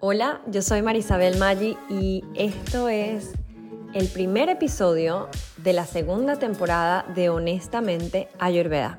Hola, yo soy Marisabel Maggi y esto es el primer episodio de la segunda temporada de Honestamente Ayurveda.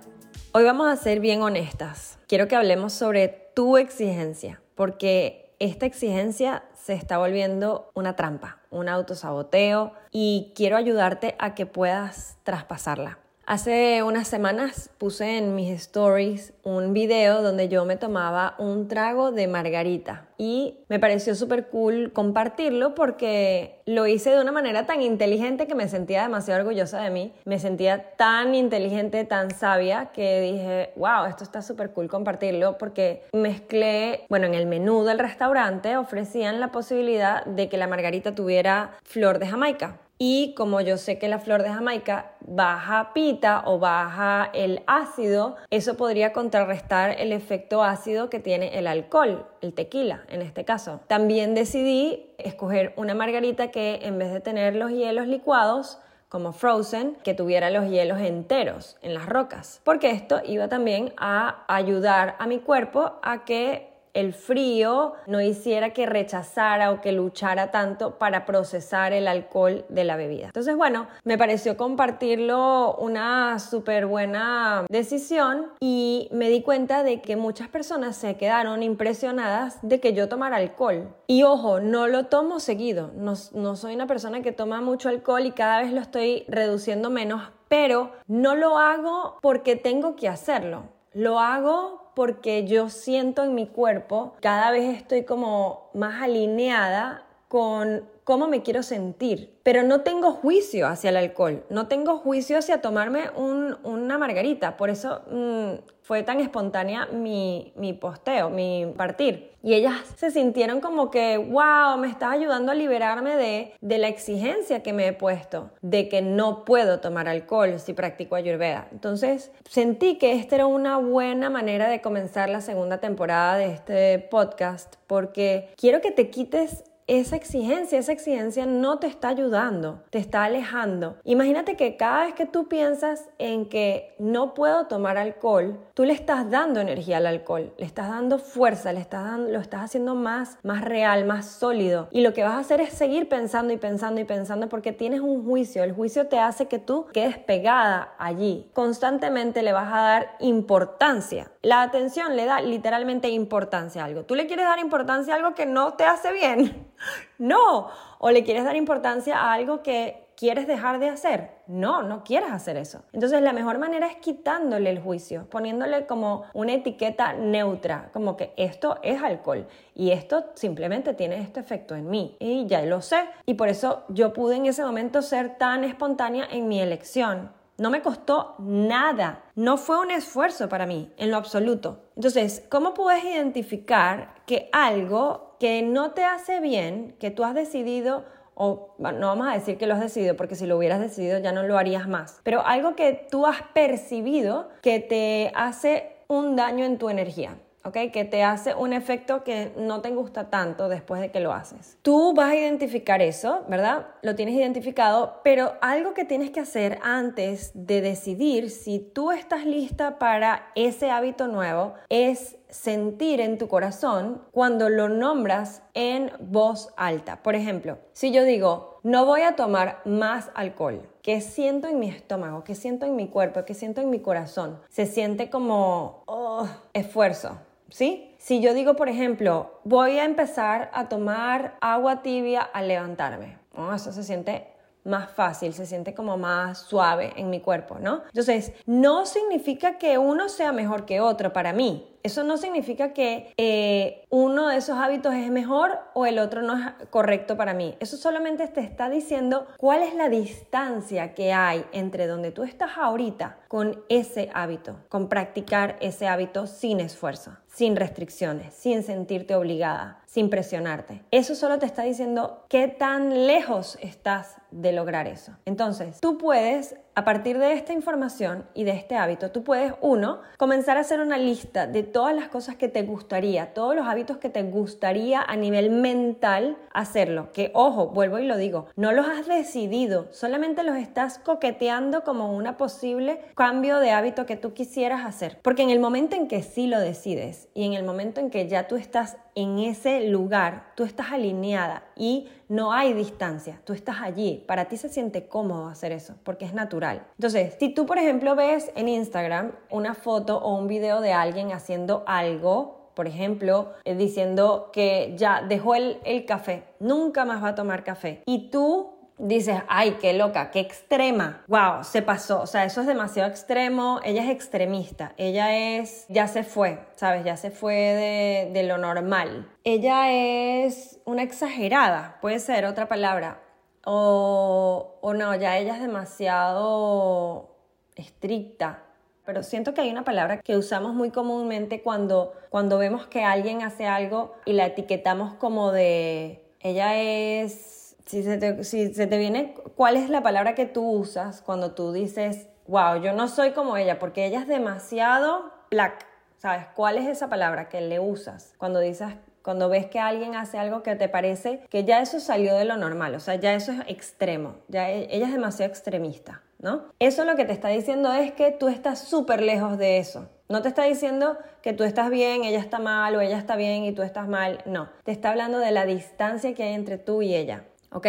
Hoy vamos a ser bien honestas. Quiero que hablemos sobre tu exigencia, porque esta exigencia se está volviendo una trampa, un autosaboteo y quiero ayudarte a que puedas traspasarla. Hace unas semanas puse en mis stories un video donde yo me tomaba un trago de margarita y me pareció súper cool compartirlo porque lo hice de una manera tan inteligente que me sentía demasiado orgullosa de mí. Me sentía tan inteligente, tan sabia que dije, wow, esto está súper cool compartirlo porque mezclé, bueno, en el menú del restaurante ofrecían la posibilidad de que la margarita tuviera flor de Jamaica. Y como yo sé que la flor de Jamaica baja pita o baja el ácido, eso podría contrarrestar el efecto ácido que tiene el alcohol, el tequila en este caso. También decidí escoger una margarita que en vez de tener los hielos licuados, como Frozen, que tuviera los hielos enteros en las rocas, porque esto iba también a ayudar a mi cuerpo a que el frío no hiciera que rechazara o que luchara tanto para procesar el alcohol de la bebida. Entonces, bueno, me pareció compartirlo una súper buena decisión y me di cuenta de que muchas personas se quedaron impresionadas de que yo tomara alcohol. Y ojo, no lo tomo seguido, no, no soy una persona que toma mucho alcohol y cada vez lo estoy reduciendo menos, pero no lo hago porque tengo que hacerlo. Lo hago porque yo siento en mi cuerpo, cada vez estoy como más alineada con cómo me quiero sentir. Pero no tengo juicio hacia el alcohol, no tengo juicio hacia tomarme una margarita. Por eso mm, fue tan espontánea mi, posteo, mi partir. Y ellas se sintieron como que, wow, me está ayudando a liberarme de, de la exigencia que me he puesto, de que no puedo tomar alcohol si practico ayurveda. Entonces sentí que esta era una buena manera de comenzar la segunda temporada de este podcast, porque quiero que te quites esa exigencia, esa exigencia no te está ayudando, te está alejando. Imagínate que cada vez que tú piensas en que no puedo tomar alcohol, tú le estás dando energía al alcohol, le estás dando fuerza, le estás dando, lo estás haciendo más, más real, más sólido. Y lo que vas a hacer es seguir pensando y pensando y pensando porque tienes un juicio. El juicio te hace que tú quedes pegada allí. Constantemente le vas a dar importancia. La atención le da literalmente importancia a algo. Tú le quieres dar importancia a algo que no te hace bien. No. O le quieres dar importancia a algo que quieres dejar de hacer. No, no quieres hacer eso. Entonces la mejor manera es quitándole el juicio, poniéndole como una etiqueta neutra, como que esto es alcohol y esto simplemente tiene este efecto en mí y ya lo sé. Y por eso yo pude en ese momento ser tan espontánea en mi elección. No me costó nada, no fue un esfuerzo para mí, en lo absoluto. Entonces, ¿cómo puedes identificar que algo que no te hace bien, que tú has decidido o no vamos a decir que lo has decidido, porque si lo hubieras decidido ya no lo harías más, pero algo que tú has percibido que te hace un daño en tu energía. ¿ok? Que te hace un efecto que no te gusta tanto después de que lo haces. Tú vas a identificar eso, ¿verdad? Lo tienes identificado, pero algo que tienes que hacer antes de decidir si tú estás lista para ese hábito nuevo es sentir en tu corazón cuando lo nombras en voz alta. Por ejemplo, si yo digo, no voy a tomar más alcohol, ¿qué siento en mi estómago? ¿Qué siento en mi cuerpo? ¿Qué siento en mi corazón? Se siente como oh, esfuerzo, ¿sí? Si yo digo, por ejemplo, voy a empezar a tomar agua tibia al levantarme, eso se siente más fácil, se siente como más suave en mi cuerpo, ¿no? Entonces, no significa que uno sea mejor que otro para mí. Eso no significa que eh, uno de esos hábitos es mejor o el otro no es correcto para mí. Eso solamente te está diciendo cuál es la distancia que hay entre donde tú estás ahorita con ese hábito, con practicar ese hábito sin esfuerzo, sin restricciones, sin sentirte obligada, sin presionarte. Eso solo te está diciendo qué tan lejos estás de lograr eso. Entonces, tú puedes a partir de esta información y de este hábito, tú puedes, uno, comenzar a hacer una lista de todas las cosas que te gustaría, todos los hábitos que te gustaría a nivel mental hacerlo. Que, ojo, vuelvo y lo digo, no los has decidido, solamente los estás coqueteando como una posible cambio de hábito que tú quisieras hacer. Porque en el momento en que sí lo decides y en el momento en que ya tú estás en ese lugar, tú estás alineada y no hay distancia, tú estás allí, para ti se siente cómodo hacer eso, porque es natural. Entonces, si tú, por ejemplo, ves en Instagram una foto o un video de alguien haciendo algo, por ejemplo, eh, diciendo que ya dejó el, el café, nunca más va a tomar café, y tú dices, ay, qué loca, qué extrema, wow, se pasó, o sea, eso es demasiado extremo, ella es extremista, ella es, ya se fue, ¿sabes? Ya se fue de, de lo normal. Ella es una exagerada, puede ser otra palabra, o, o no, ya ella es demasiado estricta, pero siento que hay una palabra que usamos muy comúnmente cuando, cuando vemos que alguien hace algo y la etiquetamos como de, ella es si se, te, si se te viene, ¿cuál es la palabra que tú usas cuando tú dices, wow, yo no soy como ella, porque ella es demasiado black? ¿Sabes? ¿Cuál es esa palabra que le usas cuando dices, cuando ves que alguien hace algo que te parece que ya eso salió de lo normal, o sea, ya eso es extremo, ya e, ella es demasiado extremista, ¿no? Eso lo que te está diciendo es que tú estás súper lejos de eso. No te está diciendo que tú estás bien, ella está mal o ella está bien y tú estás mal, no. Te está hablando de la distancia que hay entre tú y ella. ¿Ok?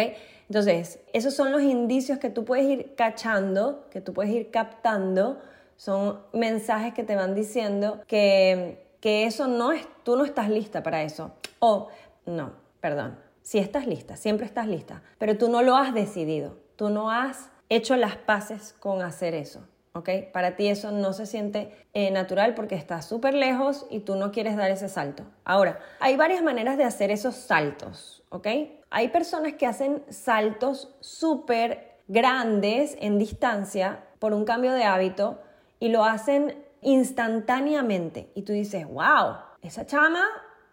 Entonces, esos son los indicios que tú puedes ir cachando, que tú puedes ir captando, son mensajes que te van diciendo que, que eso no es, tú no estás lista para eso. O, no, perdón, si estás lista, siempre estás lista, pero tú no lo has decidido, tú no has hecho las paces con hacer eso. ¿Ok? Para ti eso no se siente eh, natural porque estás súper lejos y tú no quieres dar ese salto. Ahora, hay varias maneras de hacer esos saltos, ¿ok? Hay personas que hacen saltos súper grandes en distancia por un cambio de hábito y lo hacen instantáneamente. Y tú dices, wow, esa chama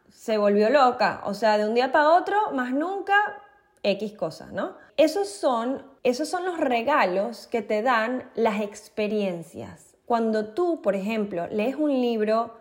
se volvió loca. O sea, de un día para otro, más nunca, X cosas, ¿no? Esos son, esos son los regalos que te dan las experiencias. Cuando tú, por ejemplo, lees un libro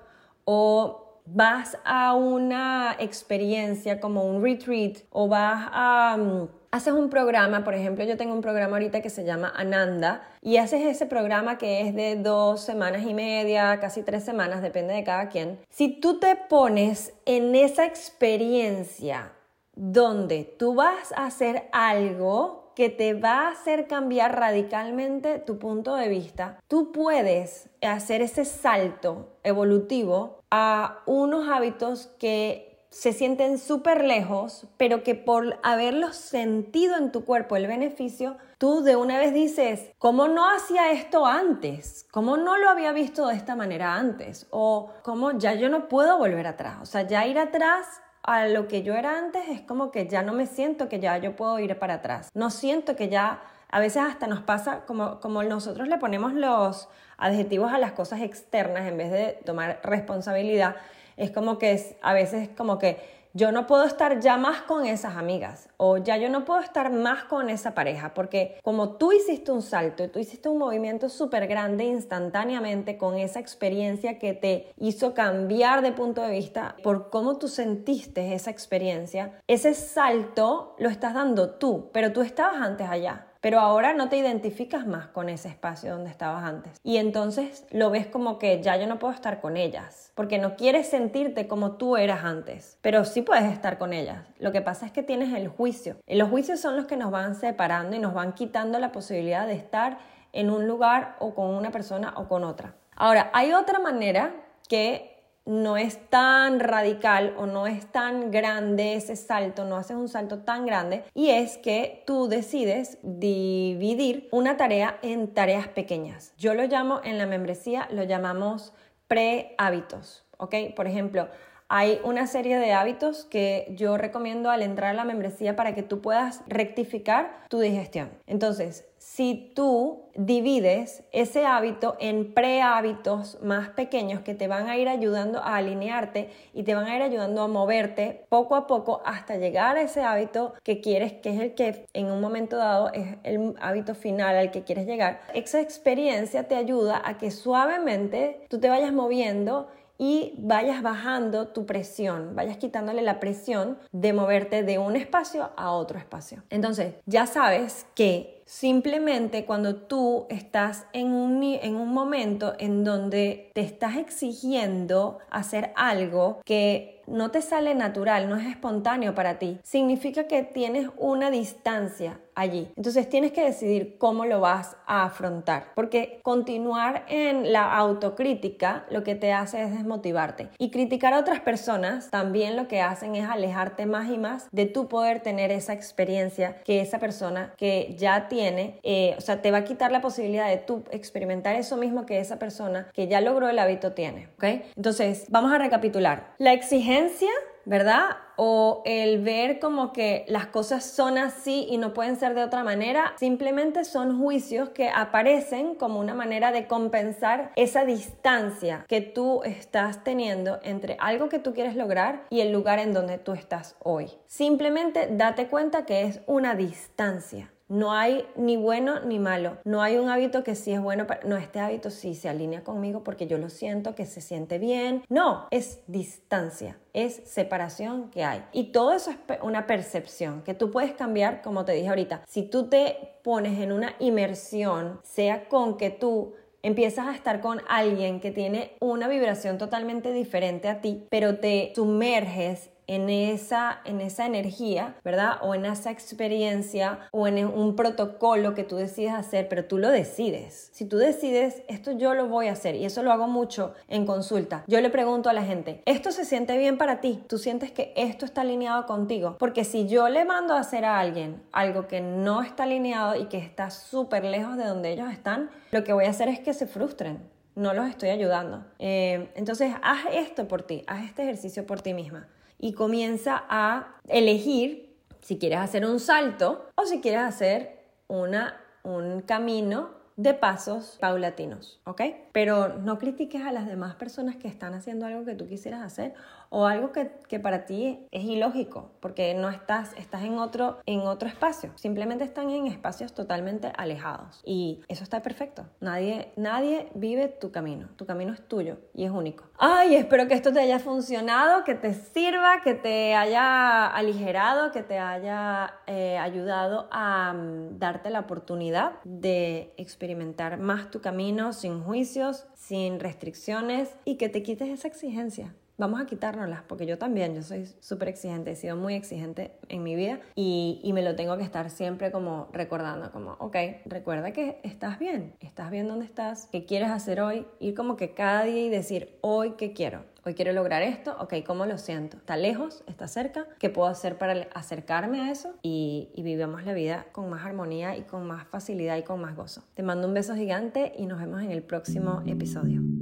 o vas a una experiencia como un retreat o vas a... Mm, haces un programa, por ejemplo, yo tengo un programa ahorita que se llama Ananda y haces ese programa que es de dos semanas y media, casi tres semanas, depende de cada quien. Si tú te pones en esa experiencia donde tú vas a hacer algo que te va a hacer cambiar radicalmente tu punto de vista, tú puedes hacer ese salto evolutivo a unos hábitos que se sienten súper lejos, pero que por haberlos sentido en tu cuerpo el beneficio, tú de una vez dices, ¿cómo no hacía esto antes? ¿Cómo no lo había visto de esta manera antes? O ¿cómo ya yo no puedo volver atrás? O sea, ya ir atrás a lo que yo era antes es como que ya no me siento que ya yo puedo ir para atrás. No siento que ya, a veces hasta nos pasa como, como nosotros le ponemos los adjetivos a las cosas externas en vez de tomar responsabilidad, es como que es, a veces como que yo no puedo estar ya más con esas amigas o ya yo no puedo estar más con esa pareja porque como tú hiciste un salto y tú hiciste un movimiento súper grande instantáneamente con esa experiencia que te hizo cambiar de punto de vista por cómo tú sentiste esa experiencia, ese salto lo estás dando tú, pero tú estabas antes allá pero ahora no te identificas más con ese espacio donde estabas antes. Y entonces lo ves como que ya yo no puedo estar con ellas, porque no quieres sentirte como tú eras antes, pero sí puedes estar con ellas. Lo que pasa es que tienes el juicio. Y los juicios son los que nos van separando y nos van quitando la posibilidad de estar en un lugar o con una persona o con otra. Ahora, hay otra manera que no es tan radical o no es tan grande ese salto, no haces un salto tan grande y es que tú decides dividir una tarea en tareas pequeñas. Yo lo llamo en la membresía, lo llamamos pre-hábitos, ¿ok? Por ejemplo, hay una serie de hábitos que yo recomiendo al entrar a la membresía para que tú puedas rectificar tu digestión. Entonces, si tú divides ese hábito en prehábitos más pequeños que te van a ir ayudando a alinearte y te van a ir ayudando a moverte poco a poco hasta llegar a ese hábito que quieres, que es el que en un momento dado es el hábito final al que quieres llegar, esa experiencia te ayuda a que suavemente tú te vayas moviendo y vayas bajando tu presión, vayas quitándole la presión de moverte de un espacio a otro espacio. Entonces, ya sabes que Simplemente cuando tú estás en un, en un momento en donde te estás exigiendo hacer algo que no te sale natural, no es espontáneo para ti, significa que tienes una distancia allí. Entonces tienes que decidir cómo lo vas a afrontar, porque continuar en la autocrítica lo que te hace es desmotivarte. Y criticar a otras personas también lo que hacen es alejarte más y más de tu poder tener esa experiencia que esa persona que ya tiene, eh, o sea, te va a quitar la posibilidad de tú experimentar eso mismo que esa persona que ya logró el hábito tiene. ¿ok? Entonces, vamos a recapitular. La exigencia ¿verdad? O el ver como que las cosas son así y no pueden ser de otra manera, simplemente son juicios que aparecen como una manera de compensar esa distancia que tú estás teniendo entre algo que tú quieres lograr y el lugar en donde tú estás hoy. Simplemente date cuenta que es una distancia. No hay ni bueno ni malo. No hay un hábito que sí es bueno. Para... No, este hábito sí se alinea conmigo porque yo lo siento, que se siente bien. No, es distancia, es separación que hay. Y todo eso es una percepción que tú puedes cambiar, como te dije ahorita. Si tú te pones en una inmersión, sea con que tú empiezas a estar con alguien que tiene una vibración totalmente diferente a ti, pero te sumerges en esa, en esa energía, ¿verdad? O en esa experiencia o en un protocolo que tú decides hacer, pero tú lo decides. Si tú decides, esto yo lo voy a hacer, y eso lo hago mucho en consulta, yo le pregunto a la gente, ¿esto se siente bien para ti? ¿Tú sientes que esto está alineado contigo? Porque si yo le mando a hacer a alguien algo que no está alineado y que está súper lejos de donde ellos están, lo que voy a hacer es que se frustren no los estoy ayudando. Eh, entonces, haz esto por ti, haz este ejercicio por ti misma y comienza a elegir si quieres hacer un salto o si quieres hacer una, un camino de pasos paulatinos, ¿ok? Pero no critiques a las demás personas que están haciendo algo que tú quisieras hacer o algo que, que, para ti es ilógico, porque no estás, estás en otro, en otro espacio, simplemente están en espacios totalmente alejados y eso está perfecto. Nadie, nadie vive tu camino, tu camino es tuyo y es único. Ay, espero que esto te haya funcionado, que te sirva, que te haya aligerado, que te haya eh, ayudado a um, darte la oportunidad de experimentar más tu camino sin juicios, sin restricciones y que te quites esa exigencia vamos a quitárnoslas, porque yo también, yo soy súper exigente, he sido muy exigente en mi vida y, y, me lo tengo que estar siempre como recordando, como, ok, recuerda que estás bien, estás bien donde estás, qué quieres hacer hoy, ir como que cada día y decir, hoy qué quiero. Hoy quiero lograr esto, ok, ¿cómo lo siento? ¿Está lejos? ¿Está cerca? ¿Qué puedo hacer para acercarme a eso? Y, y vivamos la vida con más armonía y con más facilidad y con más gozo. Te mando un beso gigante y nos vemos en el próximo episodio.